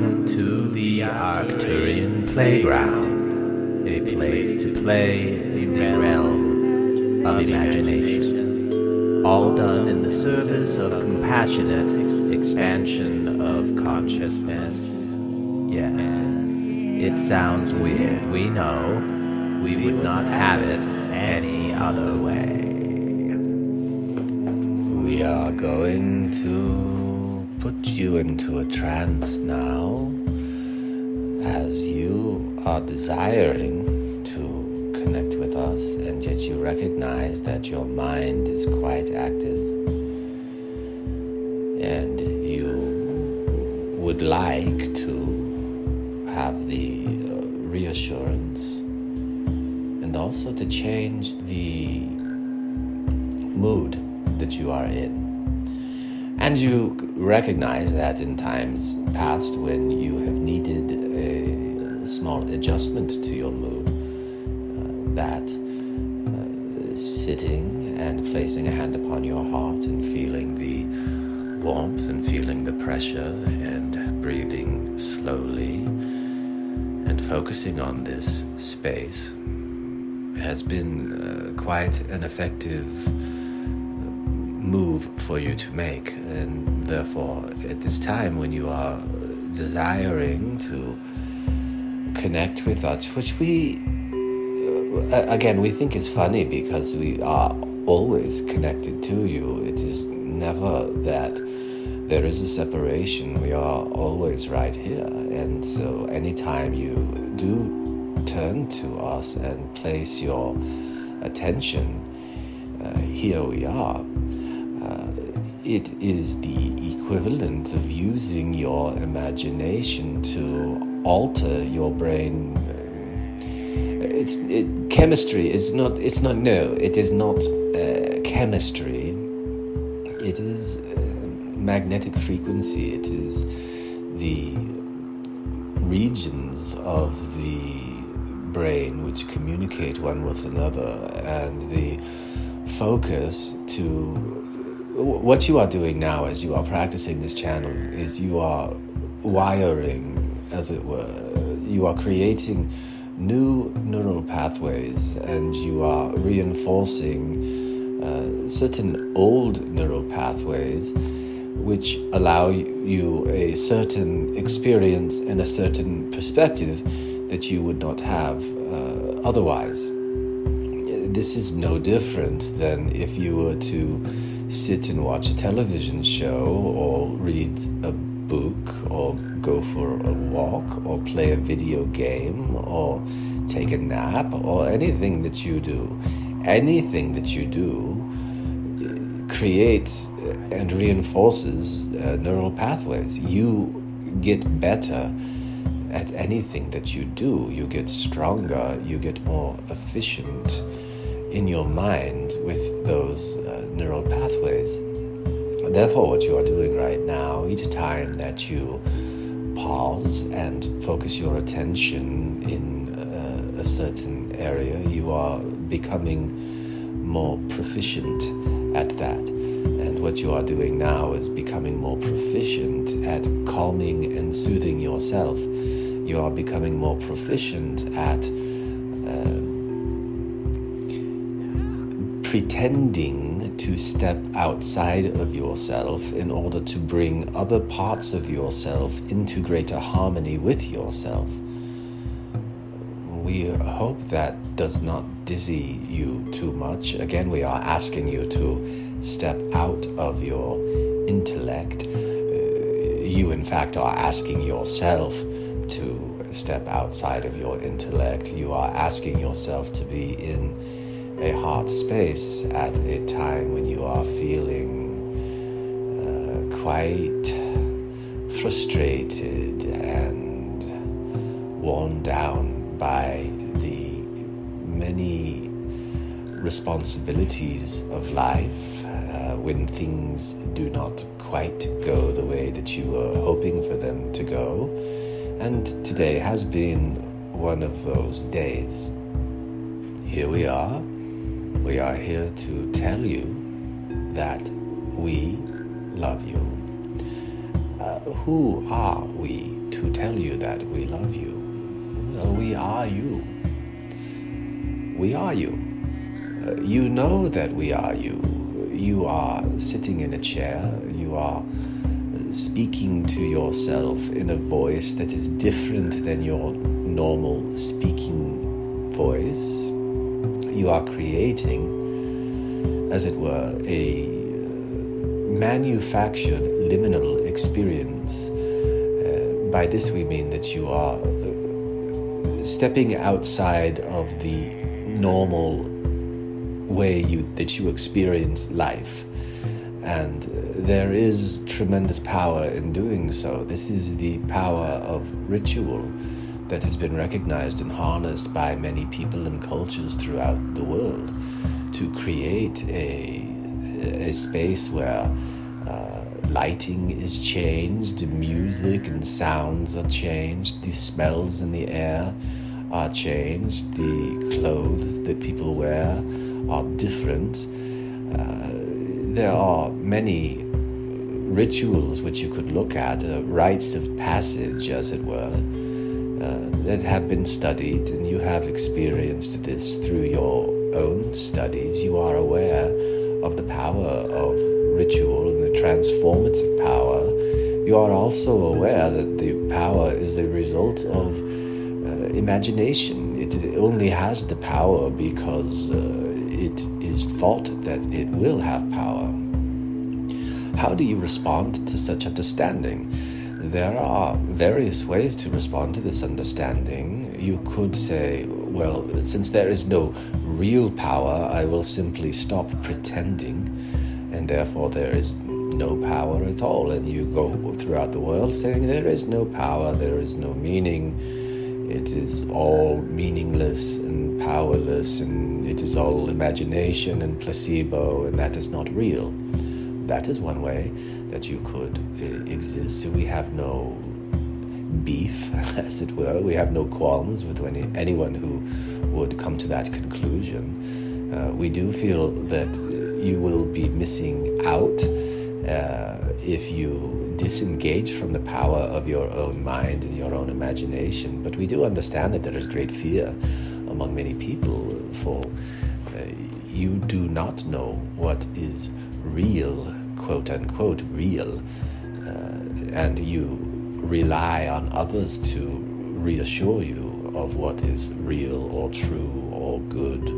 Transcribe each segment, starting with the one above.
To the Arcturian Playground, a place to play in the realm of imagination. All done in the service of compassionate expansion of consciousness. Yes, it sounds weird, we know. We would not have it any other way. We are going to put you into a trance now as you are desiring to connect with us, and yet you recognize that your mind is quite active and you would like to have the uh, reassurance and also to change the mood that you are in. And you recognize that in times past when you have needed a small adjustment to your mood, uh, that uh, sitting and placing a hand upon your heart and feeling the warmth and feeling the pressure and breathing slowly and focusing on this space has been uh, quite an effective move for you to make. And therefore, at this time when you are desiring to connect with us, which we, uh, again, we think is funny because we are always connected to you. It is never that there is a separation. We are always right here. And so, anytime you do turn to us and place your attention, uh, here we are. Uh, it is the equivalent of using your imagination to alter your brain. It's it, chemistry is not. It's not. No, it is not uh, chemistry. It is uh, magnetic frequency. It is the regions of the brain which communicate one with another, and the focus to what you are doing now as you are practicing this channel is you are wiring, as it were, you are creating new neural pathways and you are reinforcing uh, certain old neural pathways which allow you a certain experience and a certain perspective that you would not have uh, otherwise. This is no different than if you were to sit and watch a television show or read a book or go for a walk or play a video game or take a nap or anything that you do. Anything that you do uh, creates and reinforces uh, neural pathways. You get better at anything that you do. You get stronger, you get more efficient in your mind with those uh, neural pathways. Therefore, what you are doing right now, each time that you pause and focus your attention in uh, a certain area, you are becoming more proficient at that. And what you are doing now is becoming more proficient at calming and soothing yourself you are becoming more proficient at uh, pretending to step outside of yourself in order to bring other parts of yourself into greater harmony with yourself. We hope that does not dizzy you too much. Again, we are asking you to step out of your intellect. Uh, you, in fact, are asking yourself to step outside of your intellect. You are asking yourself to be in a heart space at a time when you are feeling uh, quite frustrated and worn down by the many responsibilities of life uh, when things do not quite go the way that you were hoping for them to go and today has been one of those days. Here we are. We are here to tell you that we love you. Uh, who are we to tell you that we love you. Well, we are you. We are you. Uh, you know that we are you. You are sitting in a chair. You are speaking to yourself in a voice that is different than your normal speaking voice. You are creating, as it were, a manufactured liminal experience. Uh, by this we mean that you are uh, stepping outside of the normal way you, that you experience life and there is tremendous power in doing so. This is the power of ritual that has been recognized and harnessed by many people and cultures throughout the world to create a, a space where uh, lighting is changed, music and sounds are changed, the smells in the air are changed, the clothes that people wear are different. Uh, there are many rituals which you could look at, uh, rites of passage, as it were, uh, that have been studied, and you have experienced this through your own studies. You are aware of the power of ritual and the transformative power. You are also aware that the power is a result of uh, imagination. It only has the power because uh, it is thought that it will have power. How do you respond to such understanding? There are various ways to respond to this understanding. You could say, well, since there is no real power, I will simply stop pretending, and therefore there is no power at all. And you go throughout the world saying there is no power, there is no meaning, it is all meaningless and powerless, and it is all imagination and placebo, and that is not real. That is one way that you could uh, exist. We have no beef, as it were. We have no qualms with any, anyone who would come to that conclusion. Uh, we do feel that you will be missing out uh, if you disengage from the power of your own mind and your own imagination. But we do understand that there is great fear among many people, for uh, you do not know what is real, quote unquote, real, uh, and you rely on others to reassure you of what is real or true or good.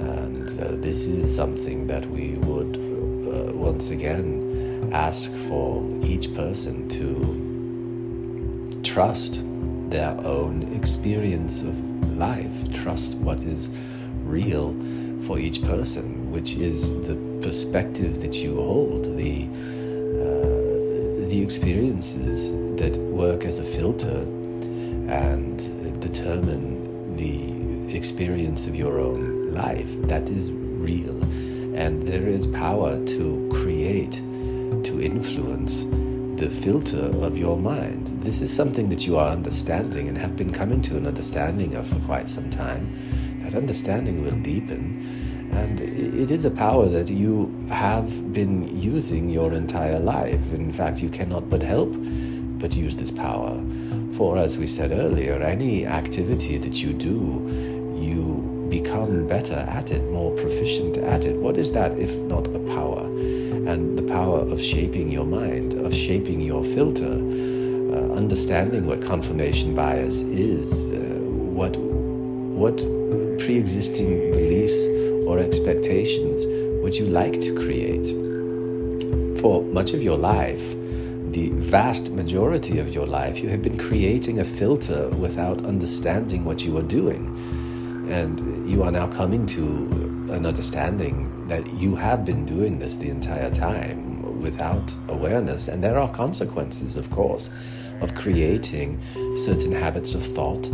And uh, this is something that we would uh, once again ask for each person to trust their own experience of life, trust what is real for each person, which is the perspective that you hold, the uh, the experiences that work as a filter and determine the experience of your own life. That is real. And there is power to create, to influence the filter of your mind. This is something that you are understanding and have been coming to an understanding of for quite some time. That understanding will deepen. And it is a power that you have been using your entire life. In fact, you cannot but help but use this power. For, as we said earlier, any activity that you do, you become better at it, more proficient at it. What is that if not a power? And the power of shaping your mind, of shaping your filter, uh, understanding what confirmation bias is, uh, what what pre-existing beliefs or expectations would you like to create? For much of your life, the vast majority of your life, you have been creating a filter without understanding what you are doing and you are now coming to an understanding that you have been doing this the entire time without awareness. And there are consequences, of course, of creating certain habits of thought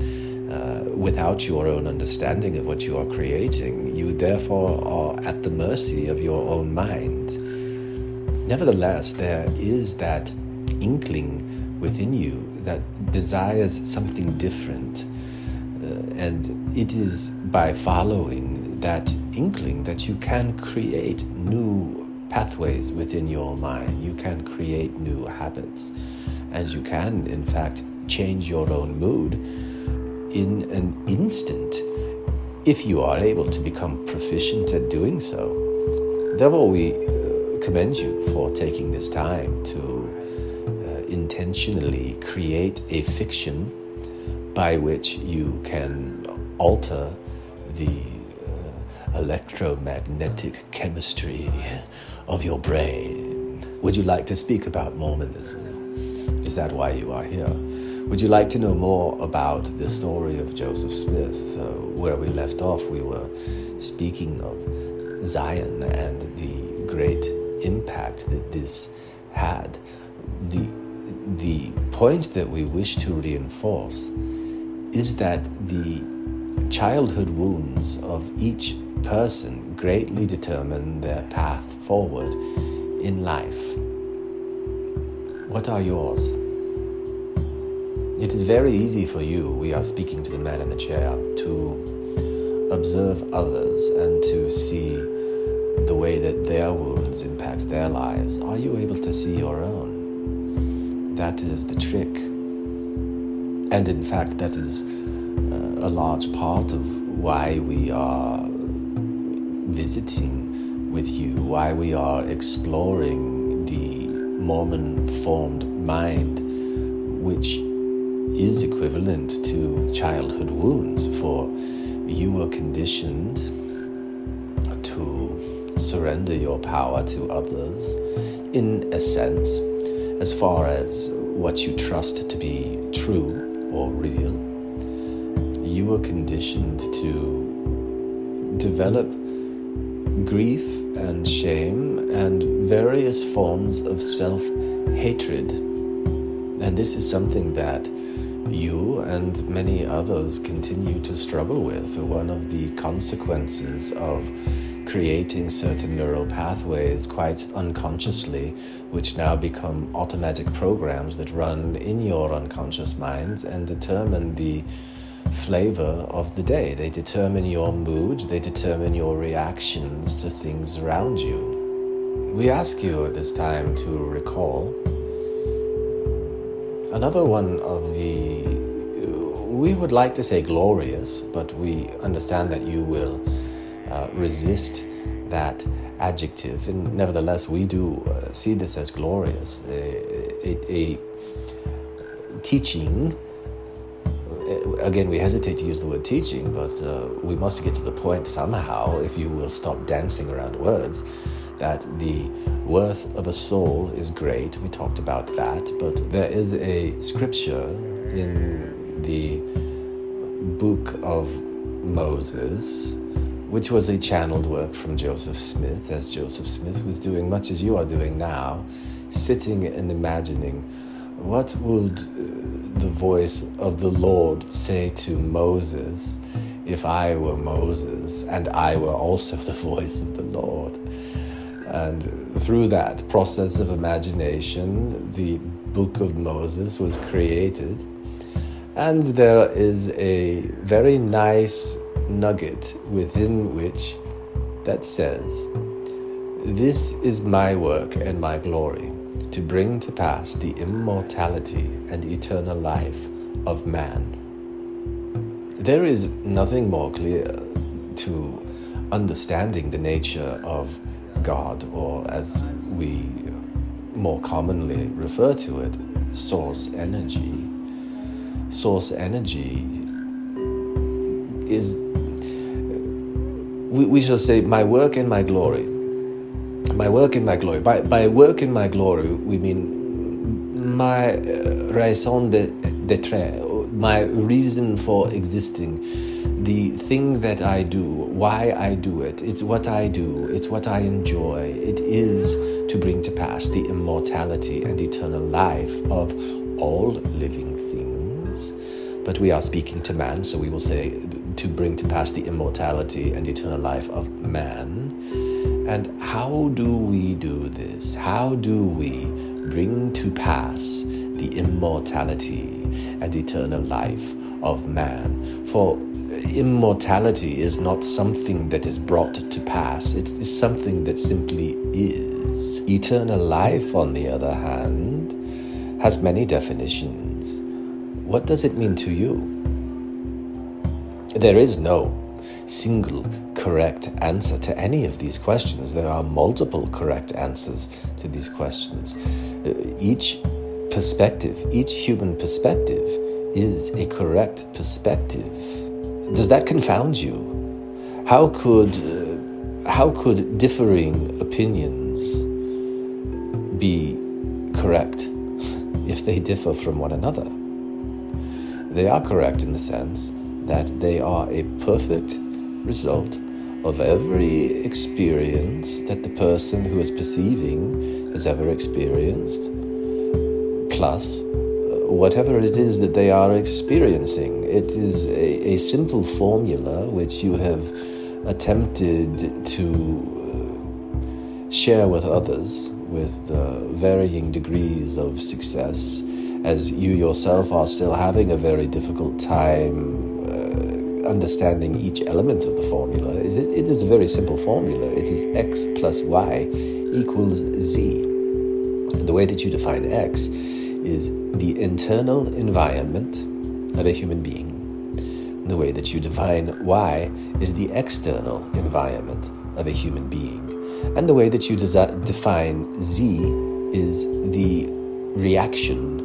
uh, without your own understanding of what you are creating. You therefore are at the mercy of your own mind. Nevertheless, there is that inkling within you that desires something different uh, and it is by following that inkling that you can create new pathways within your mind. You can create new habits. and you can, in fact, change your own mood in an instant if you are able to become proficient at doing so. Therefore, we uh, commend you for taking this time to uh, intentionally create a fiction by which you can alter the uh, electromagnetic chemistry of your brain. Would you like to speak about Mormonism? Is that why you are here? Would you like to know more about the story of Joseph Smith? Uh, where we left off, we were speaking of Zion and the great impact that this had. The, the point that we wish to reinforce is that the childhood wounds of each person greatly determine their path forward in life. What are yours? It is very easy for you, we are speaking to the man in the chair, to observe others and to see the way that their wounds impact their lives. Are you able to see your own? That is the trick. And in fact, that is uh, a large part of why we are visiting with you, why we are exploring the Mormon formed mind, which is equivalent to childhood wounds, for you were conditioned to surrender your power to others in a sense, as far as what you trust to be true or real. You were conditioned to develop grief and shame and various forms of self hatred. And this is something that you and many others continue to struggle with. One of the consequences of creating certain neural pathways quite unconsciously, which now become automatic programs that run in your unconscious mind and determine the flavor of the day. They determine your mood, they determine your reactions to things around you. We ask you at this time to recall Another one of the, we would like to say glorious, but we understand that you will uh, resist that adjective. And nevertheless, we do uh, see this as glorious. A, a, a teaching, uh, again, we hesitate to use the word teaching, but uh, we must get to the point somehow, if you will stop dancing around words that the worth of a soul is great. We talked about that, but there is a scripture in the book of Moses, which was a channeled work from Joseph Smith, as Joseph Smith was doing much as you are doing now, sitting and imagining what would uh, the voice of the Lord say to Moses if I were Moses and I were also the voice of the Lord. And through that process of imagination, the book of Moses was created. And there is a very nice nugget within which that says, This is my work and my glory, to bring to pass the immortality and eternal life of man. There is nothing more clear to understanding the nature of God, or as we more commonly refer to it, source energy. Source energy is, we, we shall say, my work and my glory. My work and my glory. By, by work and my glory, we mean my uh, raison d'etre, my reason for existing the thing that I do, why I do it. It's what I do, it's what I enjoy. It is to bring to pass the immortality and eternal life of all living. But we are speaking to man, so we will say to bring to pass the immortality and eternal life of man. And how do we do this? How do we bring to pass the immortality and eternal life of man? For immortality is not something that is brought to pass, it is something that simply is. Eternal life, on the other hand, has many definitions. What does it mean to you? There is no single correct answer to any of these questions. There are multiple correct answers to these questions. Uh, each perspective, each human perspective, is a correct perspective. Does that confound you? How could uh, how could differing opinions be correct if they differ from one another? They are correct in the sense that they are a perfect result of every experience that the person who is perceiving has ever experienced, plus uh, whatever it is that they are experiencing. It is a, a simple formula which you have attempted to uh, share with others with uh, varying degrees of success, as you yourself are still having a very difficult time uh, understanding each element of the formula, it, it is a very simple formula. It is x plus y equals z. And the way that you define x is the internal environment of a human being. And the way that you define y is the external environment of a human being. And the way that you define z is the reaction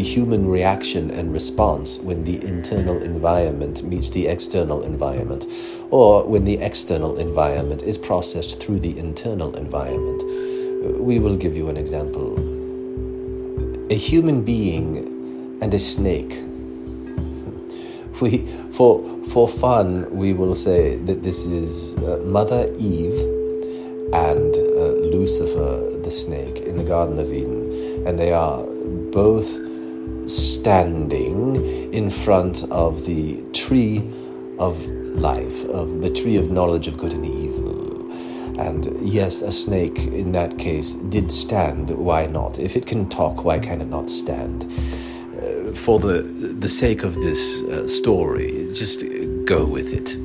the human reaction and response when the internal environment meets the external environment, or when the external environment is processed through the internal environment. We will give you an example. A human being and a snake. We, for, for fun, we will say that this is uh, Mother Eve and uh, Lucifer the snake in the Garden of Eden, and they are both standing in front of the tree of life, of the tree of knowledge of good and evil. And yes, a snake in that case did stand. Why not? If it can talk, why can it not stand? Uh, for the the sake of this uh, story, just go with it.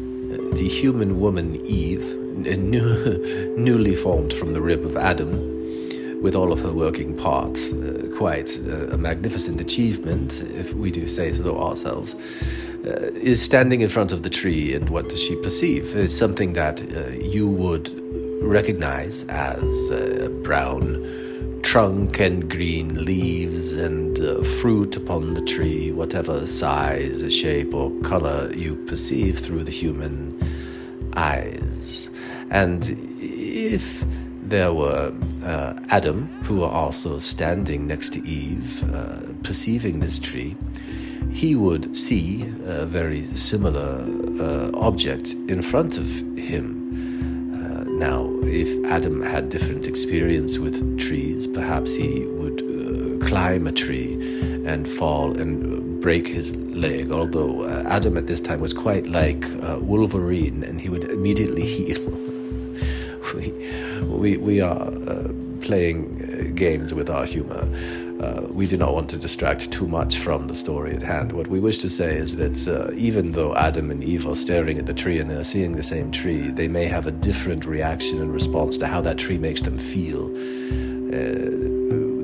the human woman Eve, new, newly formed from the rib of Adam, with all of her working parts. Uh, quite uh, a magnificent achievement, if we do say so ourselves, uh, is standing in front of the tree, and what does she perceive? It's something that uh, you would recognize as a brown trunk and green leaves and uh, fruit upon the tree, whatever size, shape, or color you perceive through the human eyes. And if there were uh, Adam, who were also standing next to Eve, uh, perceiving this tree. He would see a very similar uh, object in front of him. Uh, now, if Adam had different experience with trees, perhaps he would uh, climb a tree and fall and break his leg. Although uh, Adam at this time was quite like Wolverine, and he would immediately heal we, we are uh, playing uh, games with our humor. Uh, we do not want to distract too much from the story at hand. What we wish to say is that uh, even though Adam and Eve are staring at the tree and they're seeing the same tree, they may have a different reaction and response to how that tree makes them feel. Uh,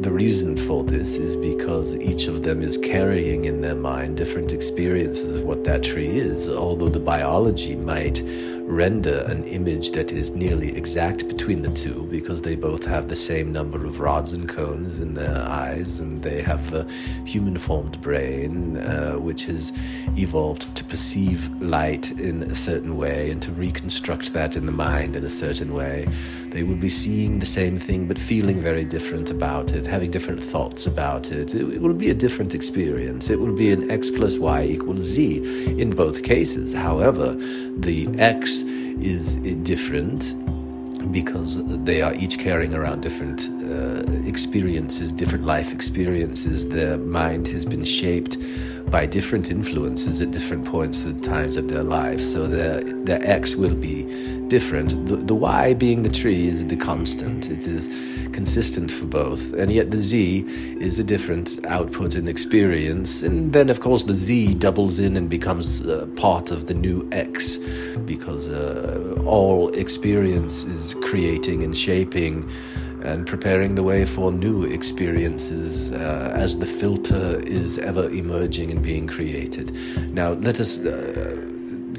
the reason for this is because each of them is carrying in their mind different experiences of what that tree is, although the biology might render an image that is nearly exact between the two because they both have the same number of rods and cones in their eyes and they have a human formed brain uh, which has evolved to perceive light in a certain way and to reconstruct that in the mind in a certain way. They would be seeing the same thing but feeling very different about it, having different thoughts about it. It, it will be a different experience. It will be an x plus y equals z in both cases. However, the x is different because they are each carrying around different uh, experiences, different life experiences. Their mind has been shaped by different influences at different points and times of their life. So their their X will be different. The, the Y being the tree is the constant. It is consistent for both. And yet the Z is a different output and experience. And then, of course, the Z doubles in and becomes uh, part of the new X because uh, all experience is creating and shaping and preparing the way for new experiences uh, as the filter is ever emerging and being created. Now, let us. Uh,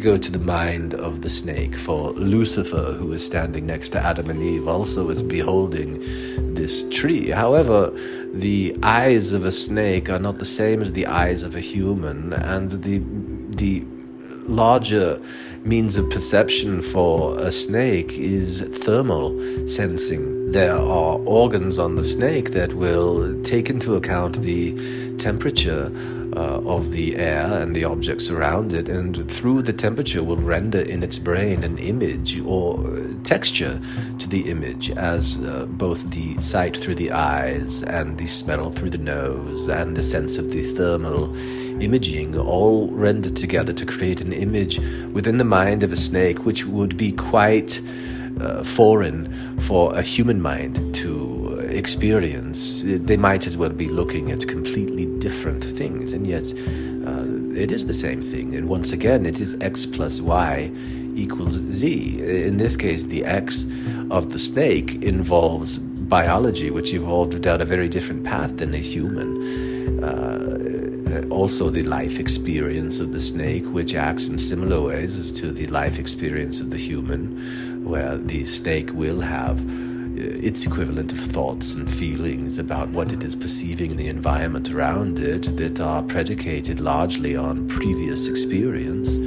go to the mind of the snake, for Lucifer, who is standing next to Adam and Eve, also is beholding this tree. However, the eyes of a snake are not the same as the eyes of a human, and the the larger means of perception for a snake is thermal sensing. There are organs on the snake that will take into account the temperature uh, of the air and the objects around it, and through the temperature will render in its brain an image or texture to the image as uh, both the sight through the eyes and the smell through the nose and the sense of the thermal imaging all rendered together to create an image within the mind of a snake which would be quite uh, foreign for a human mind to experience. They might as well be looking at completely different things, and yet uh, it is the same thing. And once again, it is x plus y equals z. In this case, the x of the snake involves biology, which evolved down a very different path than a human. Uh, also the life experience of the snake, which acts in similar ways as to the life experience of the human, where the snake will have its equivalent of thoughts and feelings about what it is perceiving in the environment around it that are predicated largely on previous experience.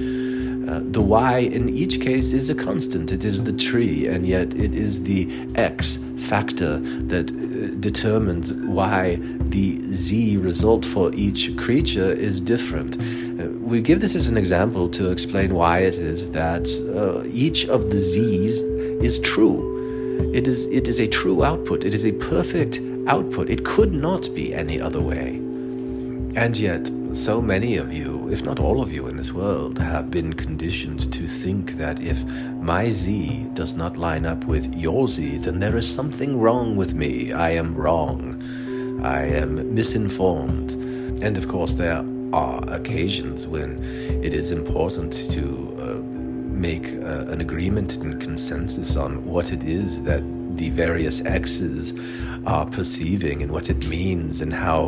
Uh, the y in each case is a constant. It is the tree, and yet it is the x factor that uh, determines why the z result for each creature is different. Uh, we give this as an example to explain why it is that uh, each of the z's is true. It is, it is a true output. It is a perfect output. It could not be any other way. And yet, so many of you, if not all of you in this world, have been conditioned to think that if my Z does not line up with your Z, then there is something wrong with me. I am wrong. I am misinformed. And of course, there are occasions when it is important to make uh, an agreement and consensus on what it is that the various X's are perceiving and what it means and how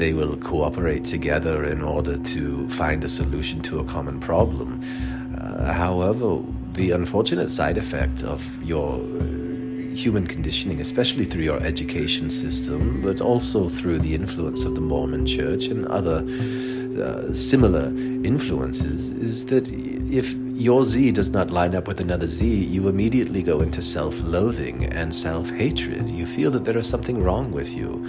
they will cooperate together in order to find a solution to a common problem. Uh, however, the unfortunate side effect of your human conditioning, especially through your education system, but also through the influence of the Mormon church and other uh, similar influences, is that if your Z does not line up with another Z, you immediately go into self loathing and self hatred. You feel that there is something wrong with you.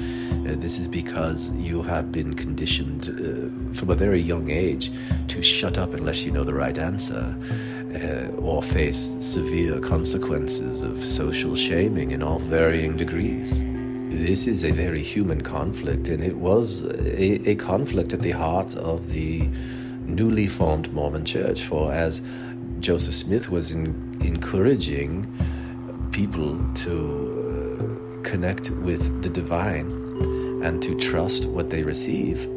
Uh, this is because you have been conditioned uh, from a very young age to shut up unless you know the right answer. Uh, or face severe consequences of social shaming in all varying degrees. This is a very human conflict, and it was a, a conflict at the heart of the newly formed Mormon church. For as Joseph Smith was in, encouraging people to uh, connect with the divine and to trust what they receive,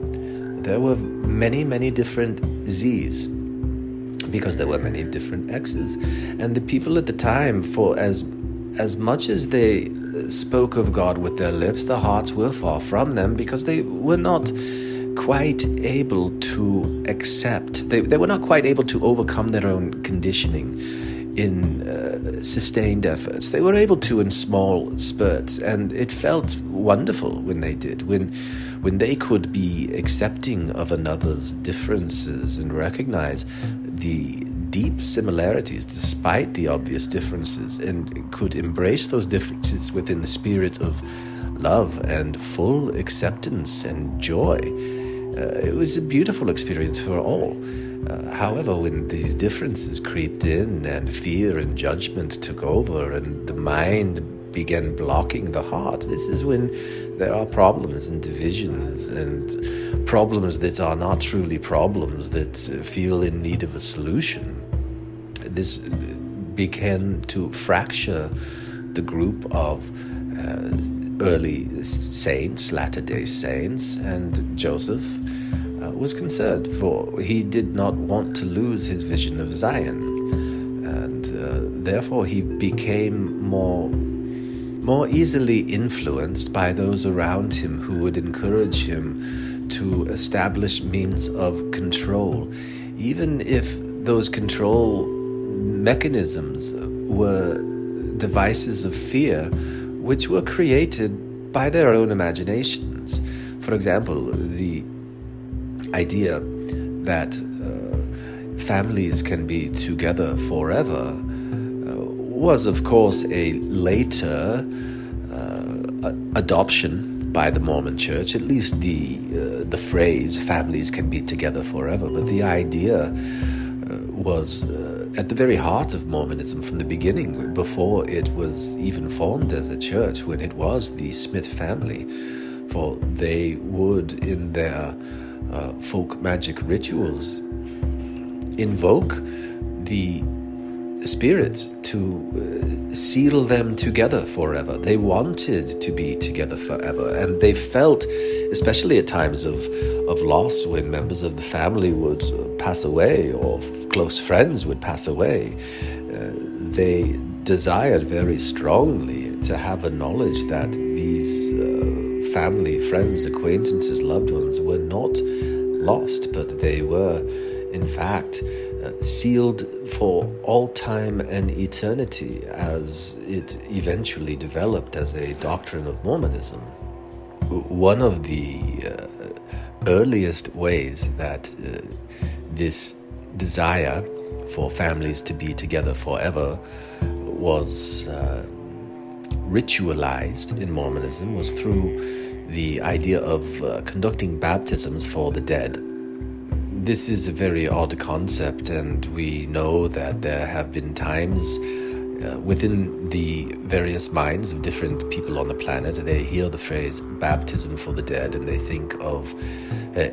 there were many, many different Z's because there were many different X's. And the people at the time, for as as much as they spoke of God with their lips, their hearts were far from them because they were not quite able to accept, they, they were not quite able to overcome their own conditioning in uh, sustained efforts. They were able to in small spurts, and it felt wonderful when they did, when, when they could be accepting of another's differences and recognize the deep similarities despite the obvious differences and could embrace those differences within the spirit of love and full acceptance and joy. Uh, it was a beautiful experience for all. Uh, however, when these differences crept in and fear and judgment took over and the mind began blocking the heart, this is when there are problems and divisions and problems that are not truly problems that feel in need of a solution. This began to fracture the group of early saints, Latter day Saints, and Joseph uh, was concerned, for he did not want to lose his vision of Zion, and uh, therefore he became more more easily influenced by those around him who would encourage him to establish means of control, even if those control mechanisms were devices of fear which were created by their own imaginations. For example, the idea that uh, families can be together forever was, of course, a later uh, adoption by the Mormon Church. At least the uh, the phrase "families can be together forever," but the idea uh, was uh, at the very heart of Mormonism from the beginning, before it was even formed as a church, when it was the Smith family, for they would in their uh, folk magic rituals invoke the spirits to uh, seal them together forever. They wanted to be together forever, and they felt, especially at times of of loss, when members of the family would pass away or close friends would pass away, uh, they desired very strongly to have a knowledge that these uh, family, friends, acquaintances, loved ones were not lost, but they were, in fact uh, sealed for all time and eternity as it eventually developed as a doctrine of Mormonism. One of the uh, earliest ways that uh, this desire for families to be together forever was uh, ritualized in Mormonism was through the idea of uh, conducting baptisms for the dead this is a very odd concept, and we know that there have been times uh, within the various minds of different people on the planet, they hear the phrase baptism for the dead and they think of uh, uh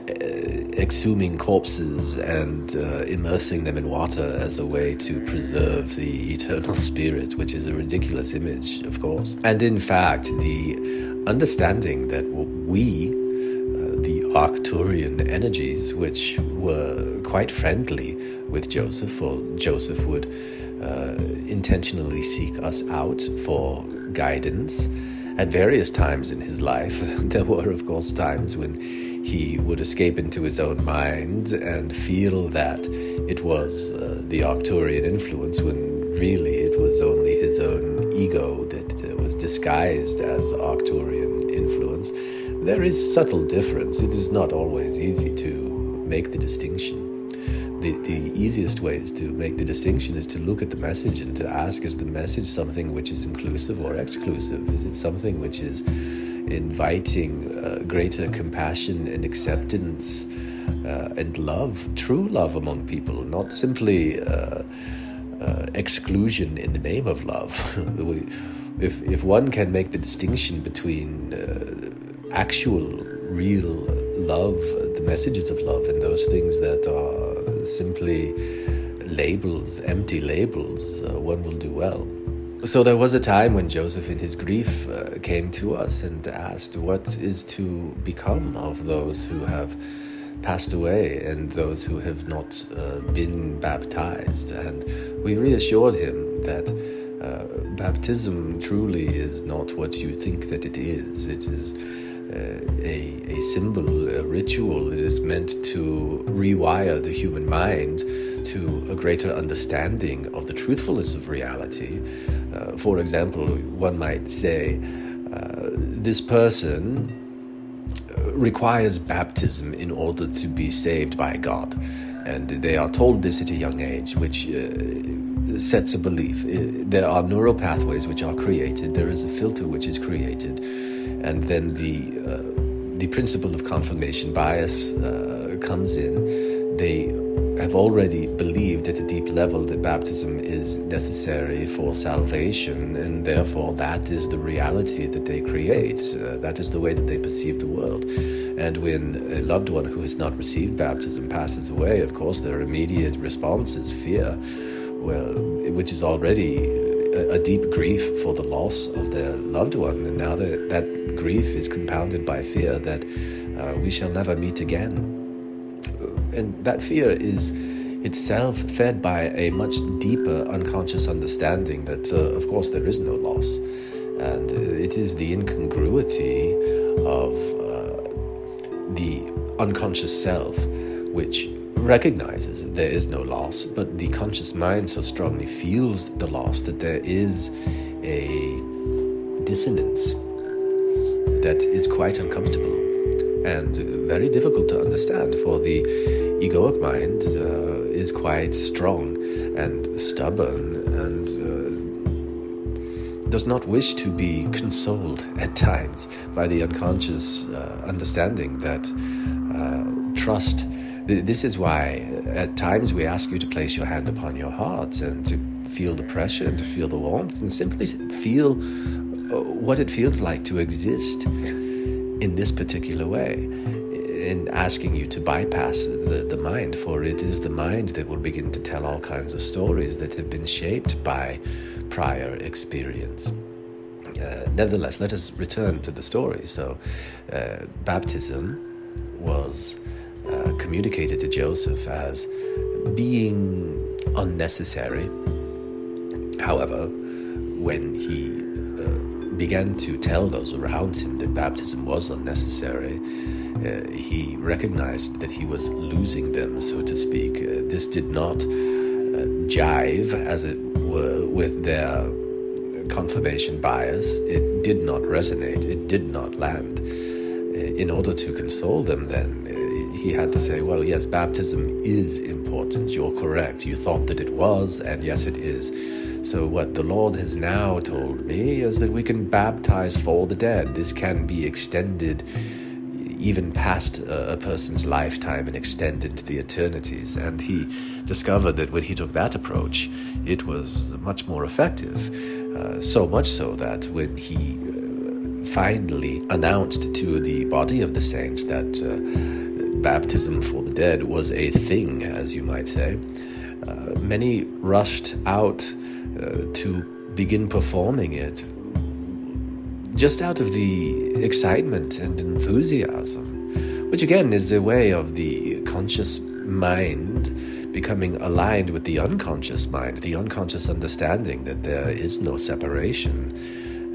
exhuming corpses and uh, immersing them in water as a way to preserve the eternal spirit, which is a ridiculous image, of course. And in fact, the understanding that we Arcturian energies, which were quite friendly with Joseph, or Joseph would uh, intentionally seek us out for guidance at various times in his life. there were, of course, times when he would escape into his own mind and feel that it was uh, the Arcturian influence when really it was only his own ego that uh, was disguised as Arcturian there is subtle difference. It is not always easy to make the distinction. The, the easiest ways to make the distinction is to look at the message and to ask is the message something which is inclusive or exclusive? Is it something which is inviting uh, greater compassion and acceptance uh, and love, true love among people, not simply uh, uh exclusion in the name of love? if, if one can make the distinction between uh, actual, real love, the messages of love, and those things that are simply labels, empty labels, uh, one will do well. So there was a time when Joseph, in his grief, uh, came to us and asked, What is to become of those who have passed away and those who have not uh, been baptized? And we reassured him that uh, baptism truly is not what you think that it is. It is a, a symbol, a ritual that is meant to rewire the human mind to a greater understanding of the truthfulness of reality. Uh, for example, one might say, uh, this person uh, requires baptism in order to be saved by God. And they are told this at a young age, which uh, sets a belief. Uh, there are neural pathways which are created, there is a filter which is created and then the uh, the principle of confirmation bias uh, comes in. They have already believed at a deep level that baptism is necessary for salvation, and therefore that is the reality that they create. Uh, that is the way that they perceive the world. And when a loved one who has not received baptism passes away, of course, their immediate response is fear, well, which is already a, deep grief for the loss of their loved one, and now that that grief is compounded by fear that uh, we shall never meet again. And that fear is itself fed by a much deeper unconscious understanding that, uh, of course, there is no loss. And it is the incongruity of uh, the unconscious self which recognizes that there is no loss, but the conscious mind so strongly feels the loss that there is a dissonance that is quite uncomfortable and very difficult to understand for the egoic mind uh, is quite strong and stubborn and uh, does not wish to be consoled at times by the unconscious uh, understanding that uh, trust. This is why at times we ask you to place your hand upon your heart and to feel the pressure and to feel the warmth and simply feel what it feels like to exist in this particular way in asking you to bypass the, the mind, for it is the mind that will begin to tell all kinds of stories that have been shaped by prior experience. Uh, nevertheless, let us return to the story. So, uh, baptism was uh, communicated to Joseph as being unnecessary. However, when he began to tell those around him that baptism was unnecessary, uh, he recognized that he was losing them, so to speak. Uh, this did not uh, jive, as it were, with their confirmation bias. It did not resonate, it did not land. Uh, in order to console them, then, he had to say, well, yes, baptism is important. You're correct. You thought that it was, and yes, it is. So, what the Lord has now told me is that we can baptize for the dead. This can be extended even past a, person's lifetime and extend into the eternities. And he discovered that when he took that approach, it was much more effective. Uh, so much so that when he uh, finally announced to the body of the saints that uh, baptism for the dead was a thing, as you might say, uh, many rushed out uh, to begin performing it. Just out of the excitement and enthusiasm, which again is a way of the conscious mind becoming aligned with the unconscious mind, the unconscious understanding that there is no separation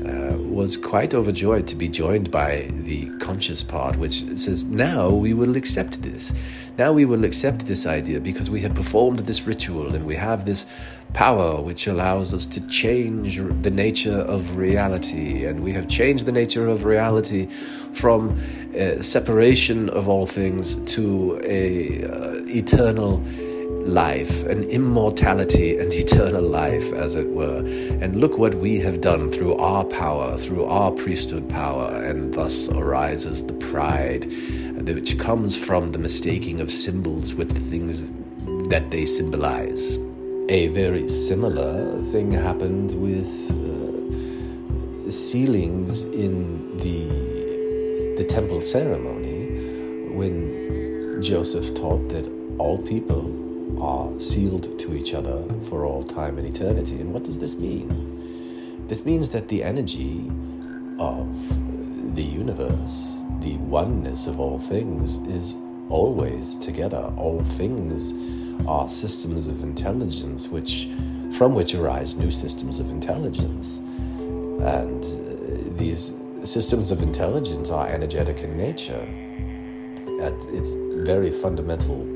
uh, was quite overjoyed to be joined by the conscious part, which says, Now we will accept this. Now we will accept this idea because we have performed this ritual and we have this power which allows us to change the nature of reality. And we have changed the nature of reality from a separation of all things to a uh, eternal life, an immortality and eternal life, as it were. And look what we have done through our power, through our priesthood power, and thus arises the pride which comes from the mistaking of symbols with the things that they symbolize. A very similar thing happened with uh, sealings in the the temple ceremony when Joseph taught that all people are sealed to each other for all time and eternity. And what does this mean? This means that the energy of the universe, the oneness of all things, is always together. All things are systems of intelligence which from which arise new systems of intelligence. And uh, these systems of intelligence are energetic in nature at its very fundamental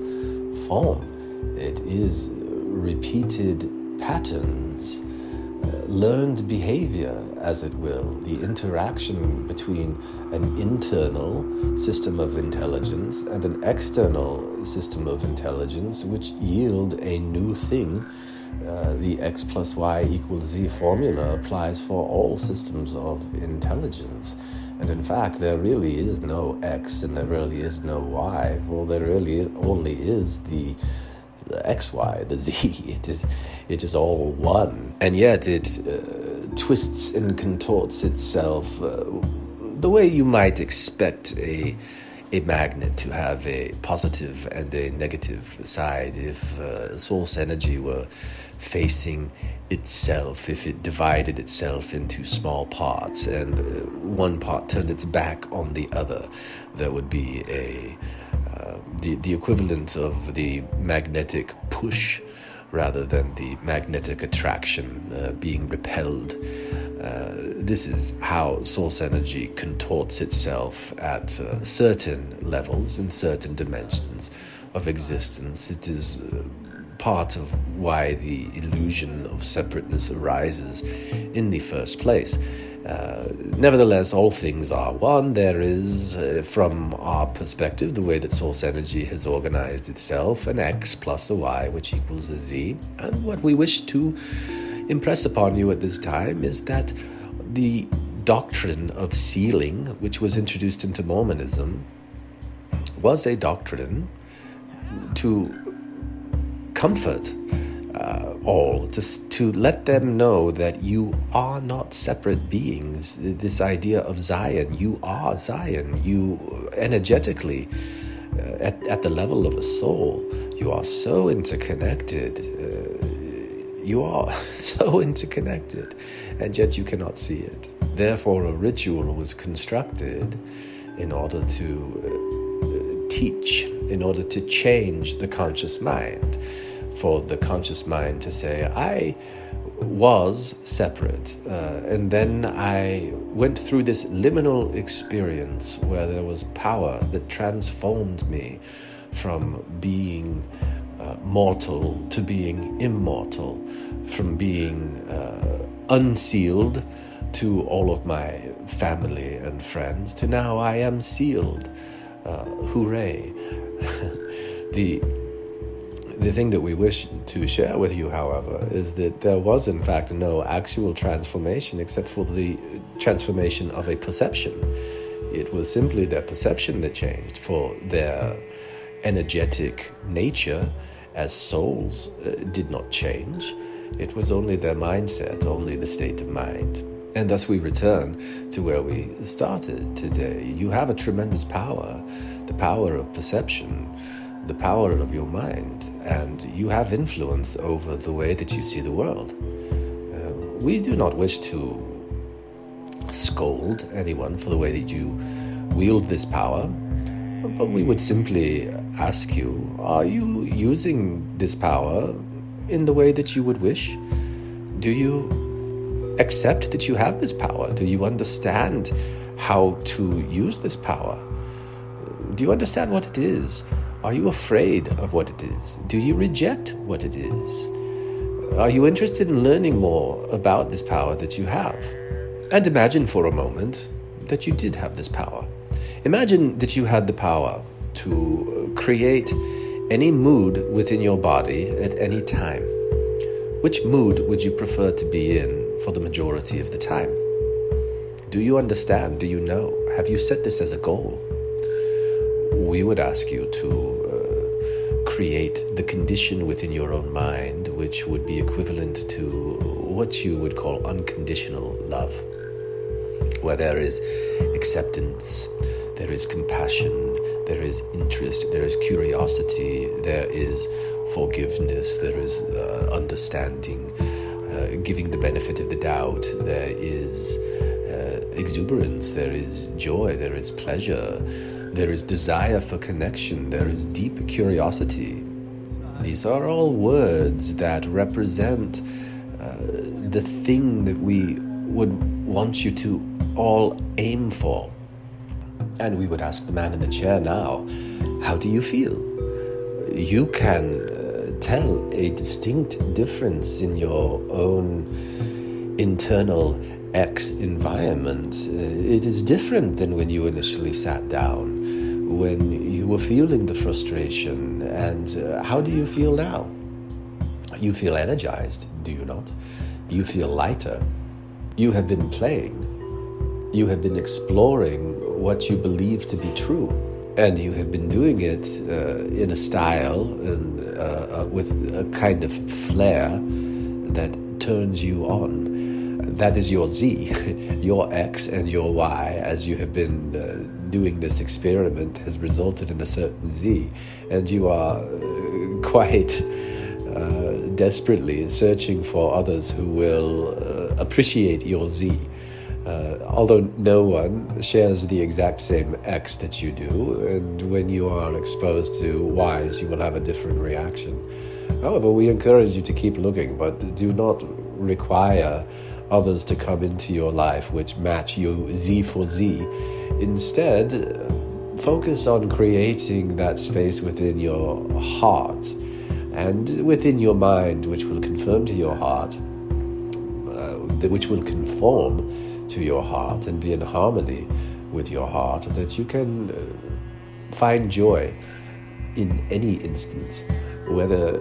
form. It is repeated patterns, uh, learned behavior, as it will, the interaction between an internal system of intelligence and an external system of intelligence, which yield a new thing. Uh, the x plus y equals z formula applies for all systems of intelligence. And in fact, there really is no x and there really is no y, for there really only is the the XY, the Z. It is, it is all one. And yet it uh, twists and contorts itself uh, the way you might expect a, a magnet to have a positive and a negative side if uh, source energy were facing itself, if it divided itself into small parts and uh, one part turned its back on the other, there would be a the, the equivalent of the magnetic push rather than the magnetic attraction uh, being repelled. Uh, this is how source energy contorts itself at uh, certain levels in certain dimensions of existence. It is uh, part of why the illusion of separateness arises in the first place. Uh, nevertheless, all things are one. There is, uh, from our perspective, the way that source energy has organized itself, an x plus a y, which equals a z. And what we wish to impress upon you at this time is that the doctrine of sealing, which was introduced into Mormonism, was a doctrine to comfort uh, all, to, to let them know that you are not separate beings. This idea of Zion, you are Zion. You energetically, uh, at, at the level of a soul, you are so interconnected. Uh, you are so interconnected, and yet you cannot see it. Therefore, a ritual was constructed in order to uh, teach, in order to change the conscious mind for the conscious mind to say, I was separate. Uh, and then I went through this liminal experience where there was power that transformed me from being uh, mortal to being immortal, from being uh, unsealed to all of my family and friends to now I am sealed. Uh, hooray! the the thing that we wish to share with you, however, is that there was, in fact, no actual transformation except for the transformation of a perception. It was simply their perception that changed, for their energetic nature as souls uh, did not change. It was only their mindset, only the state of mind. And thus we return to where we started today. You have a tremendous power, the power of perception the power of your mind, and you have influence over the way that you see the world. Uh, we do not wish to scold anyone for the way that you wield this power, but we would simply ask you are you using this power in the way that you would wish? Do you accept that you have this power? Do you understand how to use this power? Do you understand what it is? Are you afraid of what it is? Do you reject what it is? Are you interested in learning more about this power that you have? And imagine for a moment that you did have this power. Imagine that you had the power to uh, create any mood within your body at any time. Which mood would you prefer to be in for the majority of the time? Do you understand? Do you know? Have you set this as a goal? We would ask you to uh, create the condition within your own mind which would be equivalent to what you would call unconditional love, where there is acceptance, there is compassion, there is interest, there is curiosity, there is forgiveness, there is uh, understanding, uh, giving the benefit of the doubt, there is uh, exuberance, there is joy, there is pleasure there is desire for connection, there is deep curiosity. These are all words that represent uh, the thing that we would want you to all aim for. And we would ask the man in the chair now, How do you feel? You can uh, tell a distinct difference in your own internal X environment. Uh, it is different than when you initially sat down when you were feeling the frustration. And uh, how do you feel now? You feel energized, do you not? You feel lighter. You have been playing. You have been exploring what you believe to be true. And you have been doing it uh, in a style and uh, uh with a kind of flair that turns you on that is your Z, your X and your Y, as you have been uh, doing this experiment has resulted in a certain Z, and you are uh, quite uh, desperately searching for others who will uh, appreciate your Z. Uh, although no one shares the exact same X that you do, and when you are exposed to Ys, you will have a different reaction. However, we encourage you to keep looking, but do not require others to come into your life which match you Z for Z. Instead, focus on creating that space within your heart and within your mind, which will confirm to your heart, uh, which will conform to your heart and be in harmony with your heart, that you can uh, find joy in any instance, whether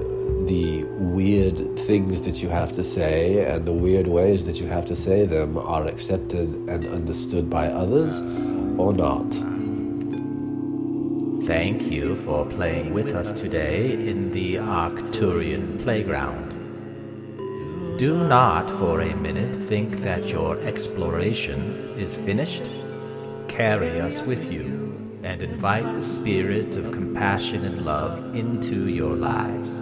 the weird things that you have to say and the weird ways that you have to say them are accepted and understood by others or not. Thank you for playing with us today in the Arcturian playground. Do not for a minute think that your exploration is finished. Carry us with you and invite the spirit of compassion and love into your lives.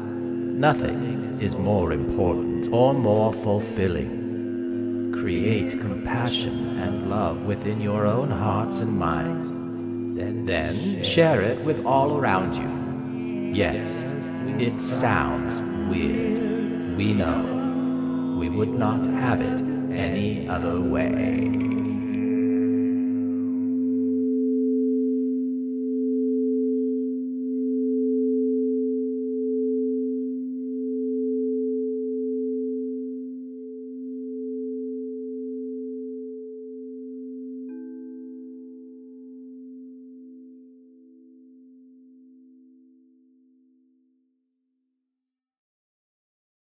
Nothing is more important or more fulfilling. Create compassion and love within your own hearts and minds. Then, share it with all around you. Yes, it sounds weird. We know. We would not have it any other way.